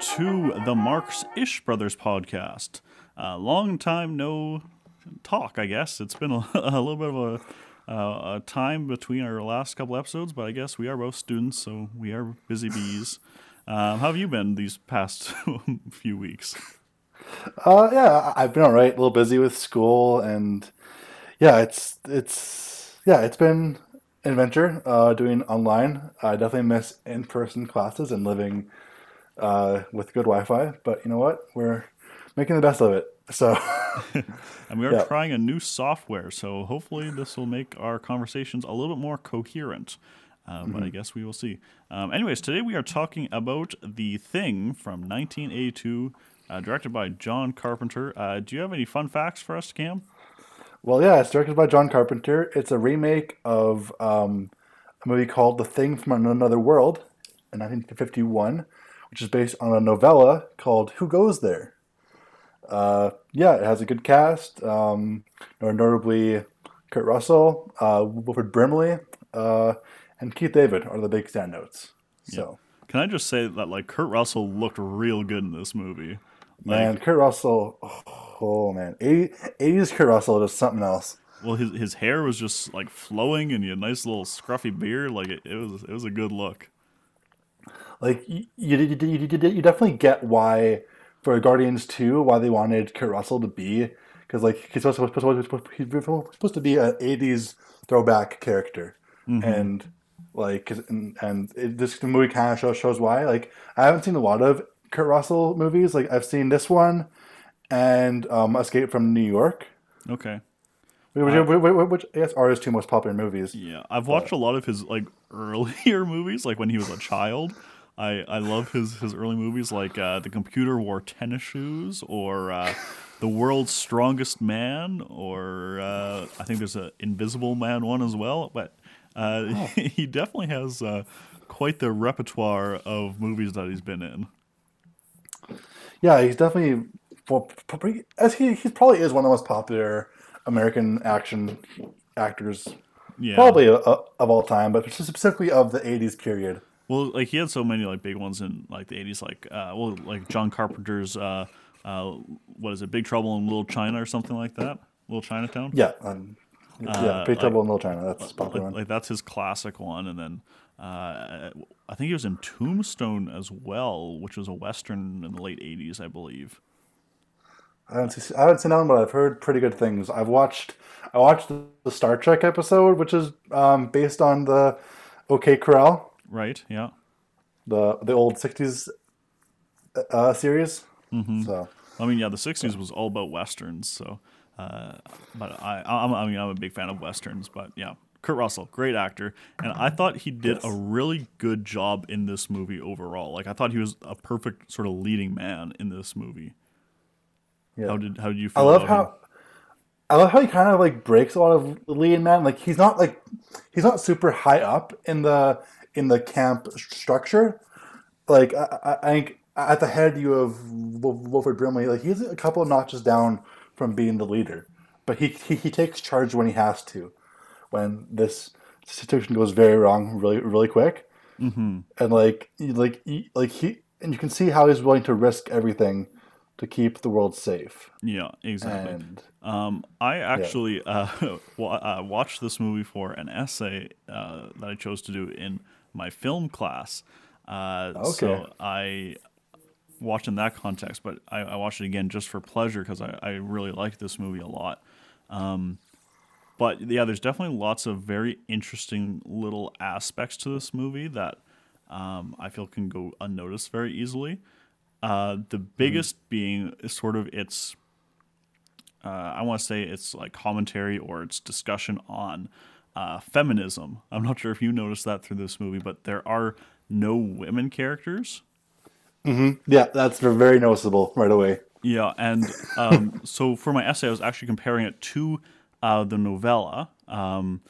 to the Marx Ish Brothers podcast. Uh, long time no talk, I guess. It's been a, a little bit of a, uh, a time between our last couple episodes, but I guess we are both students, so we are busy bees. Um, how have you been these past few weeks? Uh, yeah, I've been all right. A little busy with school, and yeah, it's it's yeah, it's been an adventure uh, doing online. I definitely miss in-person classes and living uh, with good Wi-Fi. But you know what? We're making the best of it. So, and we are Yeah. trying a new software, so hopefully this will make our conversations a little bit more coherent. Uh, But Mm-hmm. I guess we will see. Um, anyways, today we are talking about The Thing from 1982, uh, directed by John Carpenter. Uh, do you have any fun facts for us, Cam? well, yeah, it's directed by John Carpenter. It's a remake of um, a movie called The Thing from Another World in 1951, which is based on a novella called Who Goes There. Uh, yeah, it has a good cast. Um, notably, Kurt Russell, uh, Wilford Brimley, uh, and Keith David are the big standouts. So, Can I just say that like Kurt Russell looked real good in this movie? Like, man, Kurt Russell, oh, oh, man, 80, 80s Kurt Russell is something else. well, his his hair was just like flowing, and he had a nice little scruffy beard. Like it, it was it was a good look. Like you, you, you, you, definitely get why for Guardians Two why they wanted Kurt Russell to be because like he's supposed to, supposed, to, he's supposed to be an '80s throwback character, and like and, and it, this movie kind of shows shows why. Like I haven't seen a lot of Kurt Russell movies. Like I've seen this one and um, Escape from New York, Okay. which, which, which, which I guess are his two most popular movies. Yeah, I've watched a lot of his like earlier movies, like when he was a child. I, I love his, his early movies like uh, The Computer Wore Tennis Shoes or uh, The World's Strongest Man or uh, I think there's a Invisible Man one as well. But uh, he definitely has uh, quite the repertoire of movies that he's been in. Yeah, he's definitely well, probably, as he he probably is one of the most popular American action actors, Yeah, probably uh, of all time, but specifically of the '80s period. Well, like he had so many like big ones in like the '80s, like uh, well, like John Carpenter's uh, uh, what is it, Big Trouble in Little China or something like that, Little Chinatown. Yeah, um, yeah, Big Trouble in Little China. That's popular like, one. like that's his classic one, and then uh, I think he was in Tombstone as well, which was a western in the late '80s, I believe. I haven't seen, I haven't seen that one, but I've heard pretty good things. I've watched I watched the Star Trek episode, which is um, based on the OK Corral, Right? Yeah. the the old '60s uh, series. Mm-hmm. So I mean, yeah, the '60s was all about westerns, so. Uh, but I, I'm, I mean, I'm a big fan of westerns, but yeah, Kurt Russell, great actor, and I thought he did a really good job in this movie overall. Like, I thought he was a perfect sort of leading man in this movie. yeah, How did how did you feel? I love about him? I love how he kind of like breaks a lot of lead man. Like he's not like he's not super high up in the in the camp structure. Like I, I, I think at the head you have Wilford Brimley. Like he's a couple of notches down from being the leader, but he he, he takes charge when he has to. When this situation goes very wrong, really really quick, Mm-hmm. and like like like he and you can see how he's willing to risk everything to keep the world safe. Yeah, exactly. And Um, I actually uh, wa- uh, watched this movie for an essay uh, that I chose to do in my film class. Uh, Okay. So I watched in that context, but I, I watched it again just for pleasure because I, I really like this movie a lot. Um, but yeah, there's definitely lots of very interesting little aspects to this movie that um, I feel can go unnoticed very easily. Uh, the biggest being sort of its uh, I want to say it's like commentary or it's discussion on uh, feminism. I'm not sure if you noticed that through this movie, but there are no women characters. Yeah, that's very noticeable right away. Yeah, and um, so for my essay, I was actually comparing it to uh, the novella um,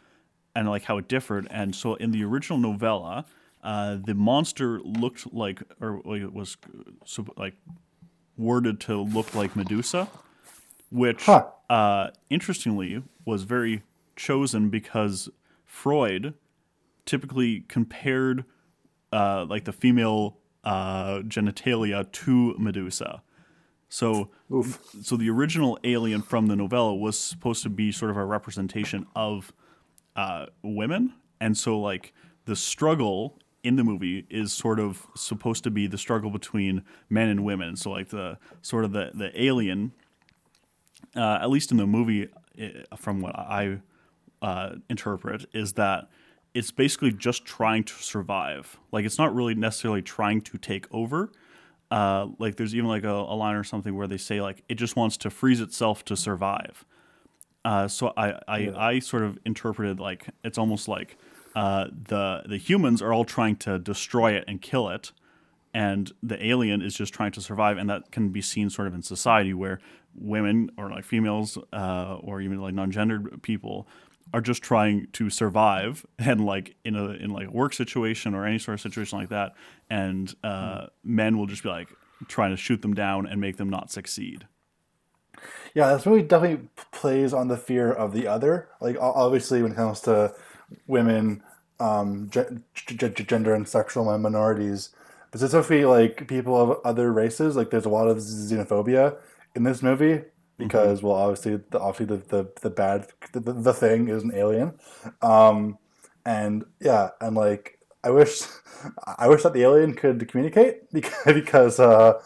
and like how it differed. And so in the original novella, uh, the monster looked like, or it was like worded to look like Medusa, which Huh. uh, interestingly was very chosen because Freud typically compared uh, like the female uh, genitalia to Medusa. So, Oof. so the original alien from the novella was supposed to be sort of a representation of uh, women, and so like the struggle in the movie is sort of supposed to be the struggle between men and women. So like the sort of the the alien, uh, at least in the movie, uh, from what I uh, interpret, is that it's basically just trying to survive. Like it's not really necessarily trying to take over. Uh, like there's even like a, a line or something where they say like it just wants to freeze itself to survive. Uh, so I I, I sort of interpreted like it's almost like uh, the the humans are all trying to destroy it and kill it, and the alien is just trying to survive, and that can be seen sort of in society where women or like females uh, or even like non-gendered people are just trying to survive and like in a in like a work situation or any sort of situation like that and uh, men will just be like trying to shoot them down and make them not succeed Yeah, this movie definitely plays on the fear of the other. Like obviously, when it comes to women, um, gender and sexual min- minorities, but specifically like people of other races, like there's a lot of xenophobia in this movie because, well, obviously, the obviously the the, the bad the, the the thing is an alien, um, and yeah, and like I wish I wish that the alien could communicate because because uh,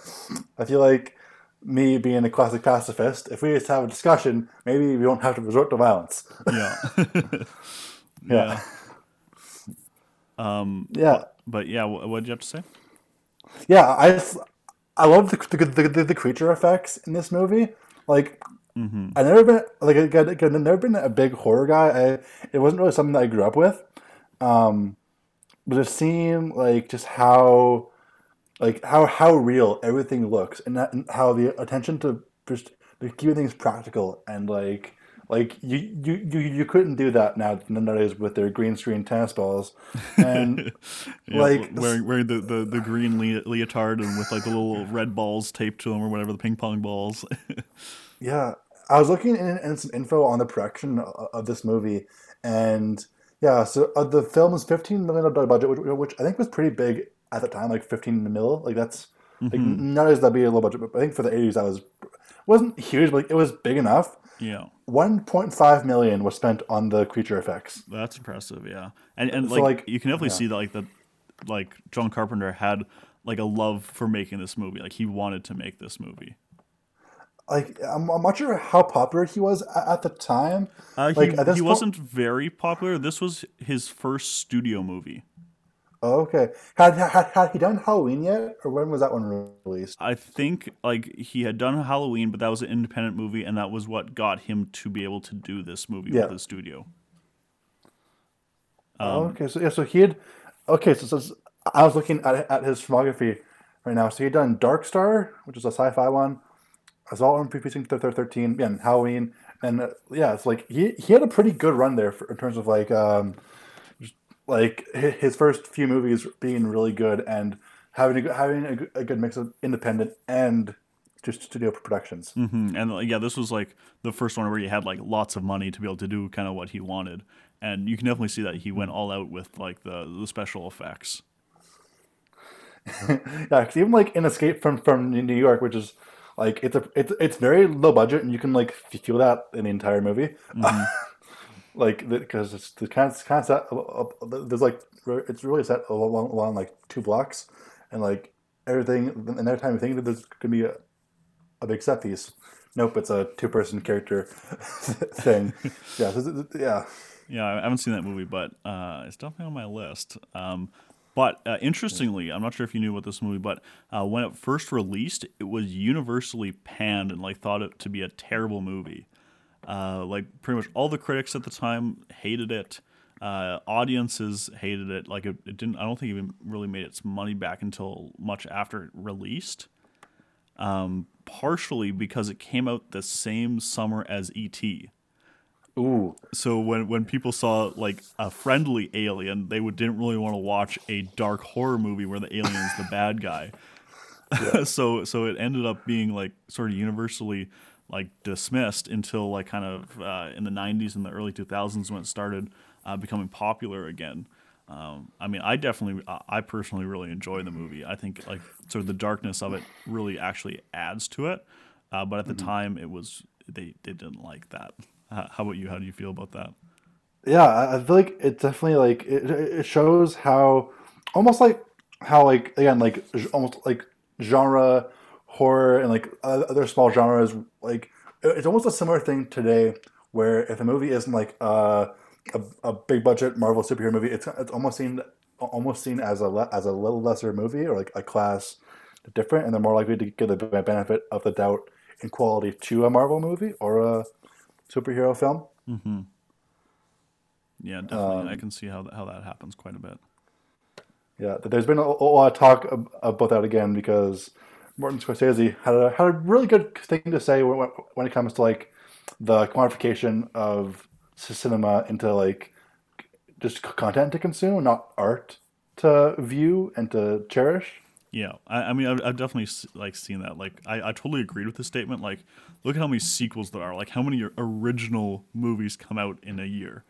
I feel like me being a classic pacifist, if we just have a discussion, maybe we don't have to resort to violence. yeah Yeah. um Yeah. but yeah what did you have to say Yeah, I I love the the, the, the, the creature effects in this movie. Like mm-hmm. I've never been like again, again, I've never been a big horror guy. I, it wasn't really something that I grew up with. Um, but it seemed like just how like how how real everything looks and, that, and how the attention to just keeping things practical and like like you, you you you couldn't do that now nowadays with their green screen tennis balls and Yeah, like wearing wearing the, the, the green le- leotard and with like the little red balls taped to them or whatever the ping pong balls Yeah, I was looking in, in some info on the production of, of this movie, and yeah, so uh, the film was fifteen million dollar budget, which, which I think was pretty big at the time, like fifteen mil. Like that's like Mhm. not as that be a low budget, but I think for the eighties that was wasn't huge, but like, it was big enough. Yeah One point five million was spent on the creature effects. That's impressive, yeah. And and So, like, like, you can definitely yeah. see that like the like John Carpenter had like a love for making this movie. Like he wanted to make this movie. Like I'm, I'm not sure how popular he was at, at the time. Uh, he Like, at this he po- wasn't very popular. This was his first studio movie. Okay, had, had had he done Halloween yet, or when was that one released? I think like he had done Halloween, but that was an independent movie, and that was what got him to be able to do this movie Yeah. with the studio. Um, okay, so yeah, so he had. Okay, so, so I was looking at at his filmography right now. So he had done Dark Star, which is a sci-fi one, Assault on Precinct Thir- Thirteen, yeah, and Halloween, and uh, yeah, it's like he he had a pretty good run there for, in terms of like um, like his first few movies being really good and having a, good- having a, good- a good mix of independent and just studio productions. hmm And yeah, this was like the first one where he had like lots of money to be able to do kind of what he wanted, and you can definitely see that he went all out with like the the special effects. yeah, 'cause even like in Escape from from New York, which is like it's a it's it's very low budget, and you can like feel that in the entire movie. like because it's the set, uh, uh, there's like it's really set along, along like two blocks, and like everything. And every time you think that there's gonna be a, a big set piece, nope, it's a two person character thing. Yeah, so, yeah. Yeah, I haven't seen that movie, but uh, it's definitely on my list. Um, but uh, interestingly, I'm not sure if you knew about this movie, but uh, when it first released, it was universally panned and like thought it to be a terrible movie. Uh, like pretty much all the critics at the time hated it. Uh, audiences hated it. Like it, it didn't. I don't think it even really made its money back until much after it released. Um, partially because it came out the same summer as E.T Ooh, so when when people saw like a friendly alien, they would didn't really want to watch a dark horror movie where the alien's the bad guy. Yeah. so so it ended up being like sort of universally like dismissed until like kind of uh, in the 90s and the early 2000s when it started uh, becoming popular again. Um, I mean, I definitely, I- personally really enjoy the movie. I think like sort of the darkness of it really actually adds to it. Uh, but at the time, it was they they didn't like that. Uh, how about you? How do you feel about that? Yeah, I I feel like it definitely like it, it shows how almost like how like again like almost like genre horror and like other small genres like it's almost a similar thing today where if a movie isn't like uh, a a big budget Marvel superhero movie, it's it's almost seen almost seen as a le- as a little lesser movie or like a class different, and they're more likely to give the benefit of the doubt in quality to a Marvel movie or a superhero film. Yeah, definitely. I can see how that, how that happens quite a bit. Yeah, there's been a, a lot of talk about that again because Martin Scorsese had a had a really good thing to say when, when it comes to like the quantification of cinema into like just content to consume, not art to view and to cherish. Yeah, I, I mean, I've, I've definitely like seen that. Like, I, I totally agreed with the statement. Like, look at how many sequels there are. Like, how many original movies come out in a year,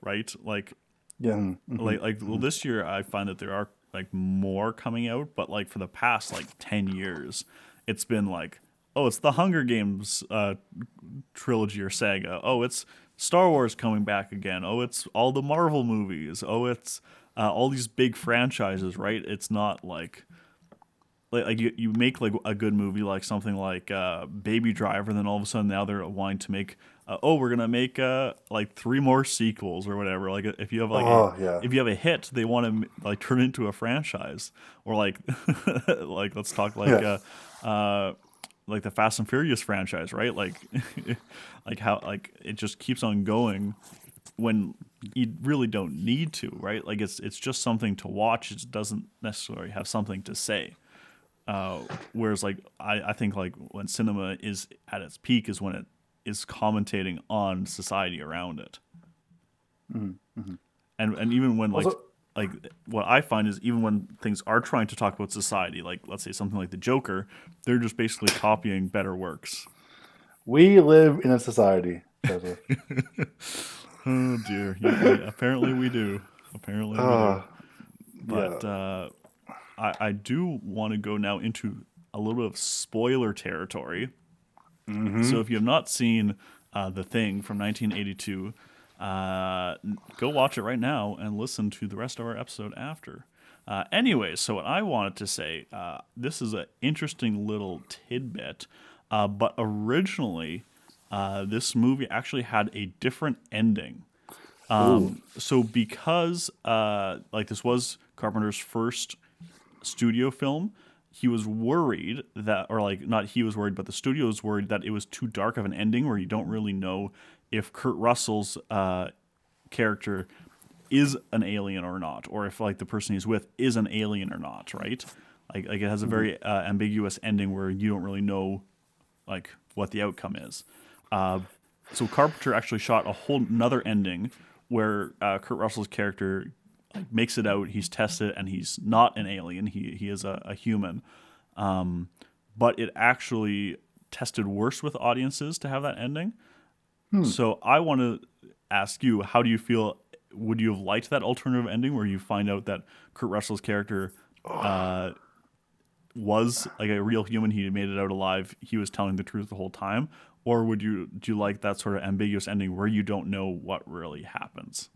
right? Like, Yeah, mm, mm. like like well, this year I find that there are like more coming out, but like for the past like ten years, it's been like oh, it's the Hunger Games uh, trilogy or saga. Oh, it's Star Wars coming back again. Oh, it's all the Marvel movies. Oh, it's uh, all these big franchises, right? It's not like like, like you, you make like a good movie like something like uh, Baby Driver, then all of a sudden now they're wanting to make uh, oh we're gonna make uh, like three more sequels or whatever. Like if you have like Oh, a, yeah. if you have a hit, they want to like turn it into a franchise or like like let's talk like Yeah. uh, uh, like the Fast and Furious franchise, right? Like like how like it just keeps on going when you really don't need to, right? Like it's it's just something to watch. It doesn't necessarily have something to say. Uh, whereas like I, I think like when cinema is at its peak is when it is commentating on society around it. And and even when like Also- like what I find is even when things are trying to talk about society, like let's say something like the Joker, they're just basically copying better works. we live in a society. Oh dear. Yeah, yeah, apparently we do. Apparently we do. Uh, But uh, I, I do want to go now into a little bit of spoiler territory. So if you have not seen uh, The Thing from 1982, uh, go watch it right now and listen to the rest of our episode after. Uh, anyway, so what I wanted to say, uh, this is an interesting little tidbit, uh, but originally, uh, this movie actually had a different ending. Um, so because uh, like this was Carpenter's first studio film, he was worried that, or like not he was worried, but the studio was worried that it was too dark of an ending where you don't really know if Kurt Russell's uh, character is an alien or not, or if like the person he's with is an alien or not, right? Like like it has a very uh, ambiguous ending where you don't really know like what the outcome is. Uh, so Carpenter actually shot a whole another ending where uh, Kurt Russell's character like, makes it out. He's tested and he's not an alien. He he is a, a human. Um, but it actually tested worse with audiences to have that ending. So I want to ask you, how do you feel? Would you have liked that alternative ending where you find out that Kurt Russell's character uh, was like a real human? He made it out alive. He was telling the truth the whole time. Or would you do you like that sort of ambiguous ending where you don't know what really happens?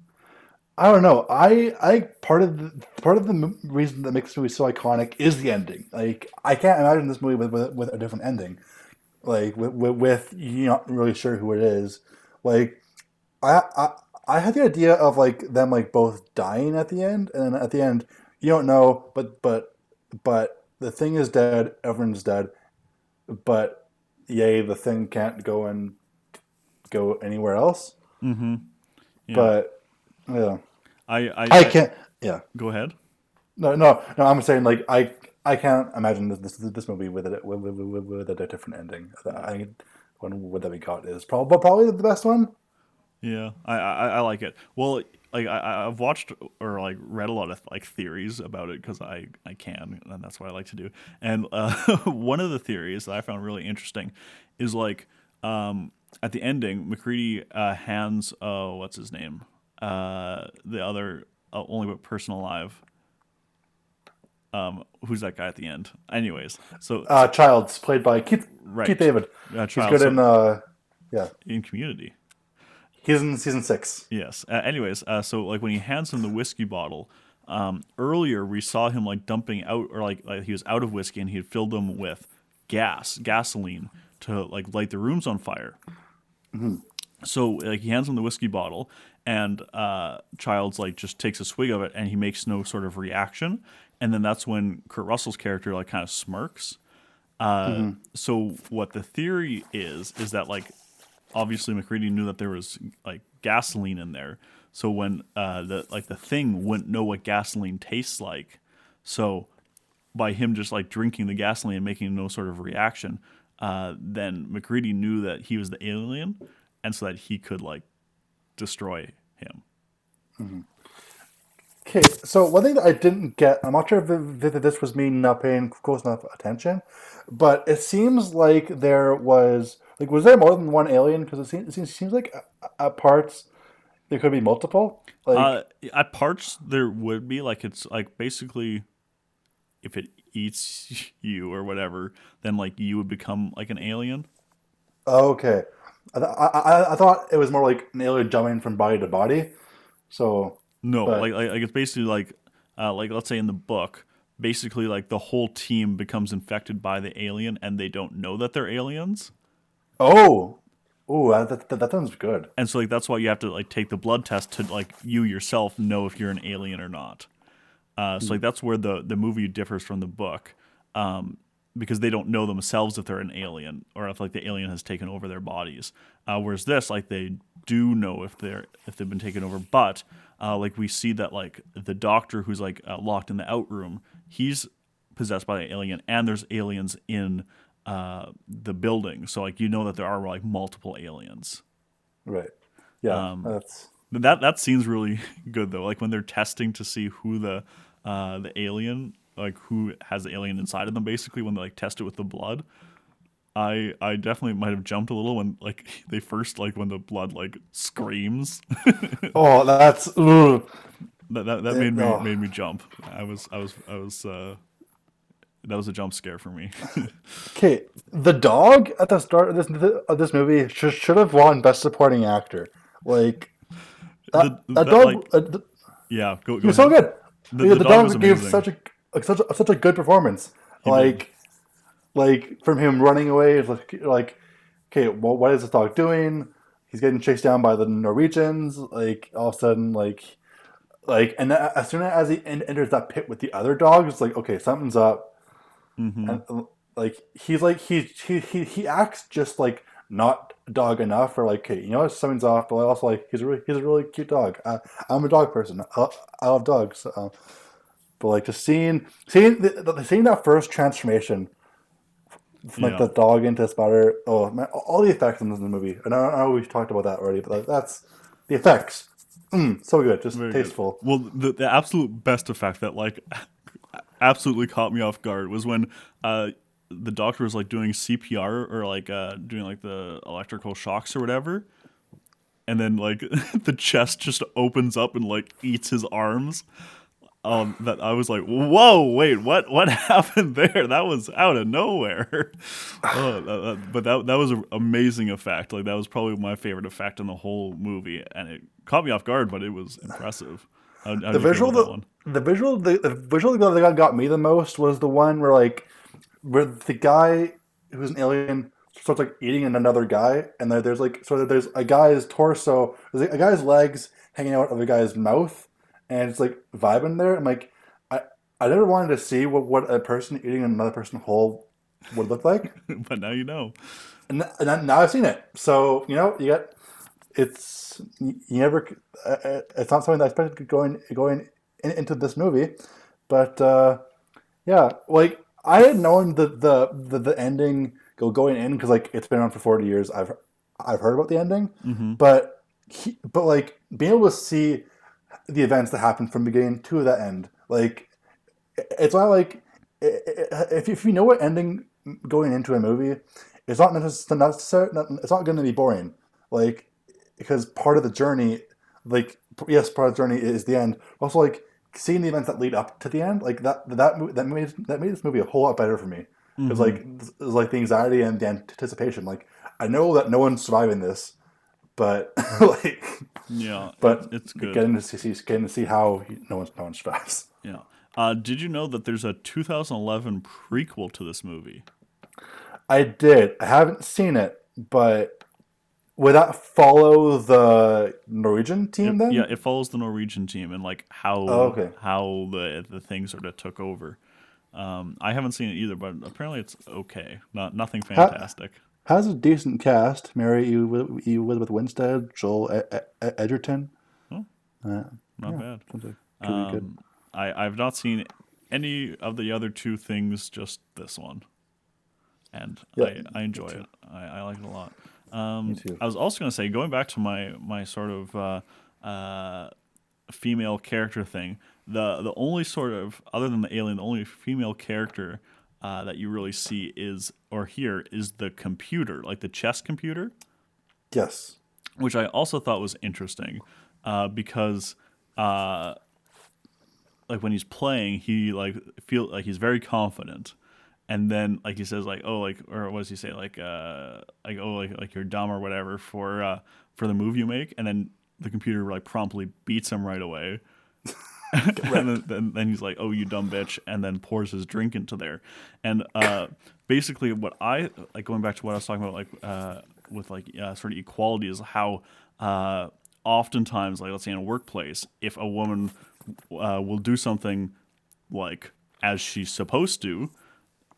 I don't know. I I part of the part of the reason that makes this movie so iconic is the ending. Like I can't imagine this movie with with, with a different ending. Like with, with with you're not really sure who it is. Like I I I had the idea of like them like both dying at the end, and then at the end you don't know, but but but the thing is dead. Everyone's dead, but yay, the thing can't go and go anywhere else. Mm-hmm. Yeah. But yeah. I I, I can't. Yeah. go ahead. No, no, no. I'm saying like I I can't imagine this this, this movie with a with, with, with, with a different ending. I think one that we got is probably probably the best one. Yeah, I, I I like it. Well, like I I've watched or like read a lot of like theories about it because I I can and that's what I like to do. And uh, one of the theories that I found really interesting is like um at the ending, MacReady uh, hands oh what's his name uh the other uh, only person alive. Um, who's that guy at the end? Anyways, so Uh, Childs, played by Keith Right. Keith David. uh, He's good so- in uh, yeah. in Community. He's in season six. Yes. Uh, anyways, uh, so like when he hands him the whiskey bottle, um, earlier we saw him like dumping out or like, like he was out of whiskey and he had filled them with gas, gasoline to like light the rooms on fire. So like he hands him the whiskey bottle and uh, Childs like just takes a swig of it and he makes no sort of reaction. And then that's when Kurt Russell's character like kind of smirks. Uh, So what the theory is is that like obviously MacReady knew that there was like gasoline in there. So when uh, the like the thing wouldn't know what gasoline tastes like, so by him just like drinking the gasoline and making no sort of reaction, uh, then MacReady knew that he was the alien, and so that he could like destroy him. Okay, so one thing that I didn't get, I'm not sure if th- th- this was me not paying close enough attention, but it seems like there was like was there more than one alien? Because it seems, it seems seems like at- parts there could be multiple. Like Uh, at parts there would be like it's like basically if it eats you or whatever, then like you would become like an alien. okay, I, th- I, I I thought it was more like an alien jumping from body to body. So No, But- like, like like it's basically like uh, like let's say in the book, basically like the whole team becomes infected by the alien and they don't know that they're aliens. oh, oh, that, that, that sounds good. And so like that's why you have to like take the blood test to like you yourself know if you're an alien or not. Uh, so like that's where the the movie differs from the book. Um, because they don't know themselves if they're an alien or if like the alien has taken over their bodies. Uh, whereas this, like they do know if they're if they've been taken over, but uh, like we see that like the doctor who's like uh, locked in the out room, he's possessed by the alien, and there's aliens in uh, the building. So like you know that there are like multiple aliens. Right. Yeah, Um, that's That that scene's really good though. Like when they're testing to see who the uh, the alien, like who has the alien inside of them, basically when they like test it with the blood. I I definitely might have jumped a little when like they first like when the blood like screams. oh, that's ugh. that that, that made me oh. made me jump. I was I was I was uh that was a jump scare for me. Okay, the dog at the start of this of this movie should, should have won Best Supporting Actor. Like that, The- that that, dog, like, uh, th- yeah, go he go was so good. The- Yeah, the the, dog dog, was gave amazing. such a like, such a, such a good performance. like, like from him running away, it's like like, okay, well, what is this dog doing? He's getting chased down by the Norwegians. Like all of a sudden, like, like, and as soon as he en- enters that pit with the other dogs, it's like, okay, something's up. Mhm. and uh, like he's like he he he, he acts just like not dog enough or like okay you know something's off but also like he's a really he's a really cute dog I, i'm a dog person i, I love dogs but like just seeing seeing the, the, seeing that first transformation from like Yeah. the dog into spider oh man all the effects in this movie and i, I know we've talked about that already but like, that's the effects mm, so good just Very good. tasteful Well, the, the absolute best effect that like absolutely caught me off guard was when uh, the doctor was like doing CPR or like uh, doing like the electrical shocks or whatever, and then like the chest just opens up and like eats his arms. Um, that I was like, whoa, wait, what? What happened there? That was out of nowhere. oh, that- that- but that that was an amazing effect. Like that was probably my favorite effect in the whole movie, and it caught me off guard, but it was impressive. How, how the visual that the, the visual the, the visual that got, got me the most was the one where like where the guy who's an alien starts like eating another guy and there, there's like so there's a guy's torso there's a guy's legs hanging out of a guy's mouth and it's like vibing there i'm like i i never wanted to see what, what a person eating another person whole would look like but now you know. and, th- and now I've seen it. So you know, you got it's you never. Uh, uh, it's not something that I expected going going in, into this movie, but uh, yeah, like I had known the the the, the ending go going in because like it's been on for forty years. I've I've heard about the ending, hmm but he, but like being able to see the events that happen from beginning to the end, like it's not like if if you know what ending going into a movie, it's not necessarily not, it's not going to be boring, like because part of the journey like yes, part of the journey is the end. Also, like seeing the events that lead up to the end, like that that that made that made this movie a whole lot better for me. It was mm-hmm. like it was like the anxiety and the anticipation. Like I know that no one's surviving this, but like Yeah, but it's good. Getting to see getting to see how no one's no one. Yeah. Uh, did you know that there's a 2011 prequel to this movie? I did. I haven't seen it, but would that follow the Norwegian team then? Yeah, it follows the Norwegian team and like how Oh, okay. how the the thing sort of took over. Um, I haven't seen it either, but apparently it's okay. Not nothing fantastic. Has a decent cast. Mary Elizabeth Winstead, Joel Edgerton. Oh. Uh, Not bad. like could be good. Um, I I've not seen any of the other two things, just this one, and Yeah, I, I enjoy it. I, I like it a lot. Um, too. I was also going to say, going back to my my sort of uh, uh, female character thing, the the only sort of other than the alien, the only female character uh, that you really see is or hear is the computer, like the chess computer Yes. which I also thought was interesting uh, because uh, like when he's playing, he like feel like he's very confident, and then like he says like oh like or what does he say like uh like oh like like you're dumb or whatever for uh for the move you make, and then the computer like promptly beats him right away. And then, then, he's like, "Oh, you dumb bitch," and then pours his drink into there. And uh, basically, what I like going back to what I was talking about, like uh, with like uh, sort of equality, is how uh, oftentimes, like let's say in a workplace, if a woman uh, will do something like as she's supposed to,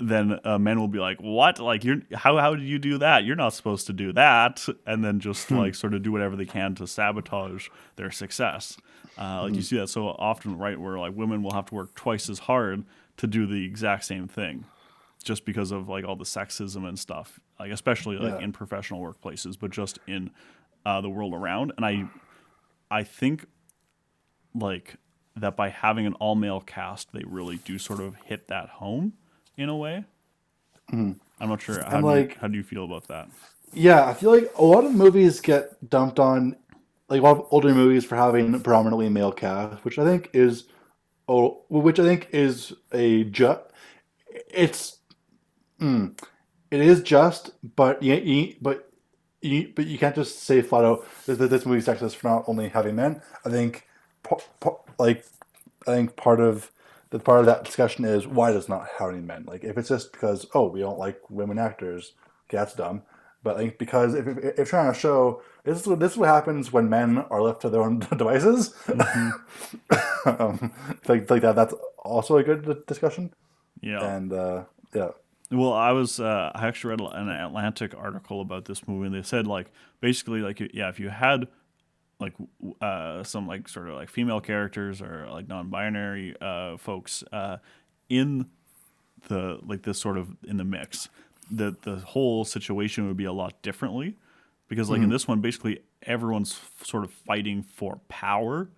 then uh, men will be like, "What? Like you're how how did you do that? You're not supposed to do that." And then just like sort of do whatever they can to sabotage their success. Uh, like you see that so often, right? Where like women will have to work twice as hard to do the exact same thing, just because of like all the sexism and stuff. Like especially like Yeah. in professional workplaces, but just in uh, the world around. And I, I think like that by having an all male cast, they really do sort of hit that home in a way. I'm not sure. How, do you, like- how do you feel about that? Yeah, I feel like a lot of movies get dumped on, like a lot of older movies for having predominantly male cast, which I think is, oh, which I think is a just. It's, mm, it is just, but you, you but you, but you can't just say flat out that that this movie's sexist for not only having men. I think, like, I think part of the part of that discussion is why does not hiring men? Like, if it's just because oh we don't like women actors, okay, that's dumb. But like because if, if, if trying to show this is what this is what happens when men are left to their own devices, um, like like that that's also a good discussion. Yeah. And uh, yeah, Well, I was uh, I actually read an Atlantic article about this movie, and they said like basically like yeah, if you had like uh, some like sort of like female characters or like non-binary uh, folks uh, in the like this sort of in the mix, that the whole situation would be a lot differently because like in this one, basically everyone's f- sort of fighting for power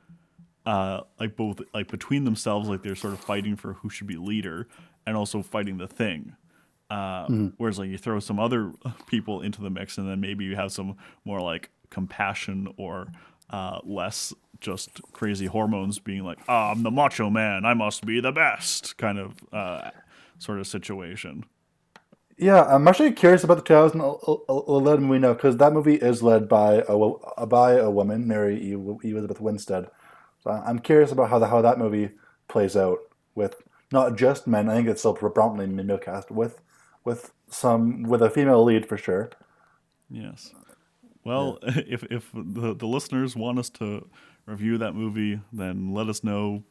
uh, like both like between themselves, like they're sort of fighting for who should be leader, and also fighting the thing. Uh, Whereas like you throw some other people into the mix, and then maybe you have some more like compassion or uh, less just crazy hormones being like, "Ah, I'm the macho man, I must be the best," kind of uh, sort of situation. yeah. I'm actually curious about the 2011 movie now because that movie is led by a by a woman, Mary E. Elizabeth Winstead. So I'm curious about how the, how that movie plays out with not just men. I think it's still predominantly male cast with with some with a female lead for sure. Yes. Well, if if the the listeners want us to review that movie, then let us know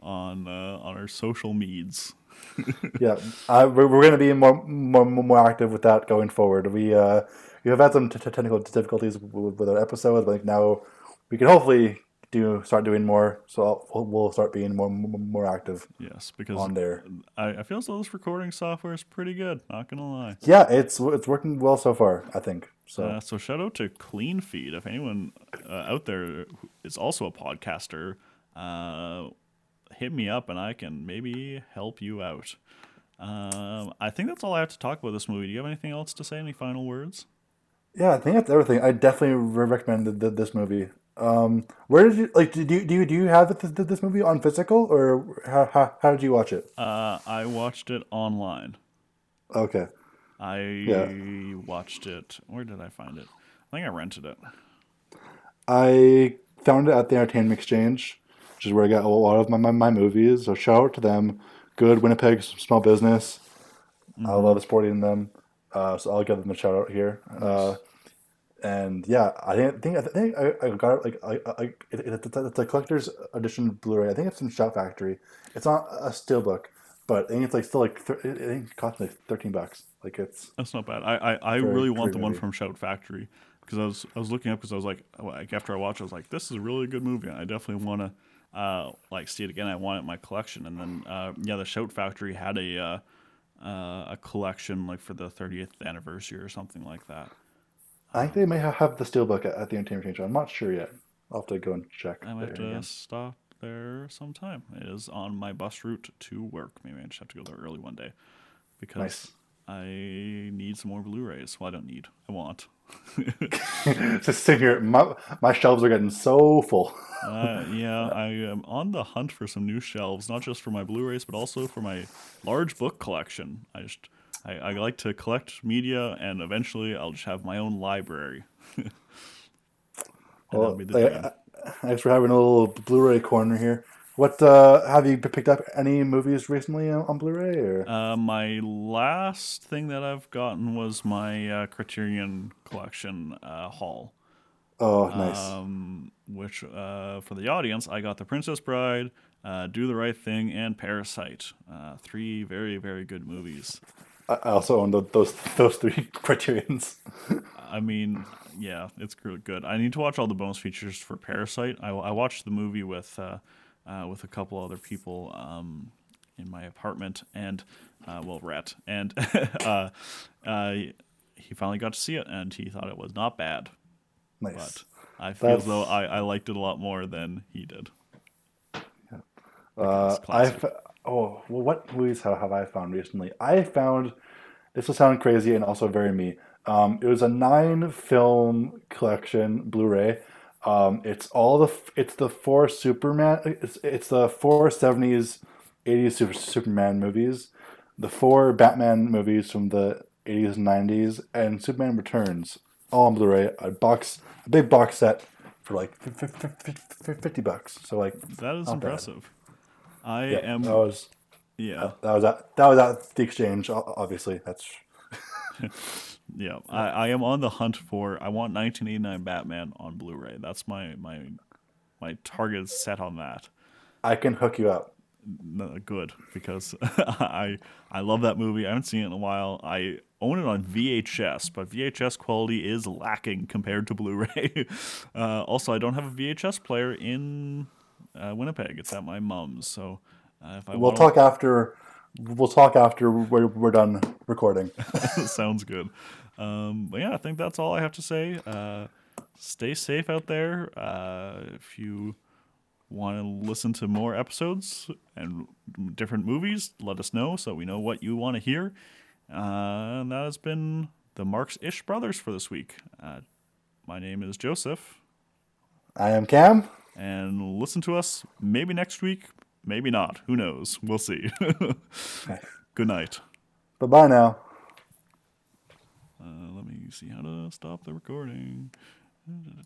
on uh, on our social medias. yeah, uh, we're, we're going to be more, more more active with that going forward. We uh, we have had some t- technical difficulties with, with our episodes, but I now we can hopefully do start doing more. So I'll, we'll- start being more more active Yes, because on there. I, I feel as though this recording software is pretty good. Not gonna lie. Yeah, it's it's working well so far. I think so. Uh, so shout out to Cleanfeed. If anyone uh, out there is also a podcaster, uh, hit me up and I can maybe help you out. Um, I think that's all I have to talk about this movie. Do you have anything else to say? Any final words? Yeah, I think that's everything. I definitely recommend th- th- this movie. Um, where did you like? Do you do you, do you have this, this movie on physical or how, how, how did you watch it? Uh, I watched it online. Okay. I Yeah. watched it. Where did I find it? I think I rented it. I found it at the Entertainment Exchange, which is where I got a lot of my, my, my movies. So shout out to them. Good Winnipeg small business. I love supporting them. Uh, so I'll give them a shout out here. Uh, and yeah, I think, think I think I, I got it like I, I it, it, it's, a, it's a collector's edition Blu-ray. I think it's from Shout Factory. It's not a steelbook, but I think it's like still like thir- I think it costs like thirteen bucks. Like it's That's not bad. I I, I really want the one from Shout Factory because I was I was looking up because I was like like after I watched I was like this is a really good movie. I definitely want to uh like see it again. I want it in my collection. And then uh yeah, the Shout Factory had a uh, uh a collection like for the 30th anniversary or something like that. I think they may ha- have the steelbook at, at the Entertainment Exchange. I'm not sure yet. I'll have to go and check. I might have to again. stop there sometime. It is on my bus route to work. Maybe I just have to go there early one day because Nice. I need some more Blu-rays. Well, I don't need. I want. Just sitting here, my, my shelves are getting so full. Uh, yeah, I am on the hunt for some new shelves, not just for my Blu-rays, but also for my large book collection. I just, I, I like to collect media, and eventually I'll just have my own library. Well, be the like, uh, thanks for having a little Blu-ray corner here. What uh, have you picked up any movies recently on Blu-ray or? Uh, my last thing that I've gotten was my uh, Criterion collection uh, haul. oh, nice. um, which uh, for the audience, I got The Princess Bride, uh, Do the Right Thing, and Parasite. Uh, three very, very good movies. I I also own tho- those those three Criterions. I mean, yeah, it's good. I need to watch all the bonus features for Parasite. I, I watched the movie with uh, uh, with a couple other people um, in my apartment, and uh, well, Rhett, and uh, uh, he finally got to see it, and he thought it was not bad. Nice. But I feel as That's- though I, I liked it a lot more than he did. Uh, classic. I've oh well, what movies have, have I found recently? I found this will sound crazy and also very me. Um, it was a nine film collection Blu-ray. Um, it's all the it's the four Superman. It's it's the four seventies, eighties Super, Superman movies, the four Batman movies from the eighties and nineties, and Superman Returns all on Blu-ray. A box, a big box set for like fif- fif- fif- fif- fifty bucks. So like That is impressive. bad. I yeah, am. that was yeah, that was at that was at the exchange. Obviously, that's yeah. I, I am on the hunt for. I want 1989 Batman on Blu-ray. That's my my my target is set on that. I can hook you up. No, good because I I love that movie. I haven't seen it in a while. I own it on VHS, but VHS quality is lacking compared to Blu-ray. uh, also, I don't have a VHS player in uh, Winnipeg. It's at my mom's. So uh, if I We'll talk after. We'll talk after we're, we're done recording. Sounds good. Um, but yeah, I think that's all I have to say. Uh, stay safe out there. Uh, if you want to listen to more episodes and different movies, let us know so we know what you want to hear. Uh, and that has been the Marks Ish Brothers for this week. Uh, my name is Joseph, I am Cam. And listen to us maybe next week, maybe not. Who knows? We'll see. Good night. Bye bye now. Uh, let me see how to stop the recording.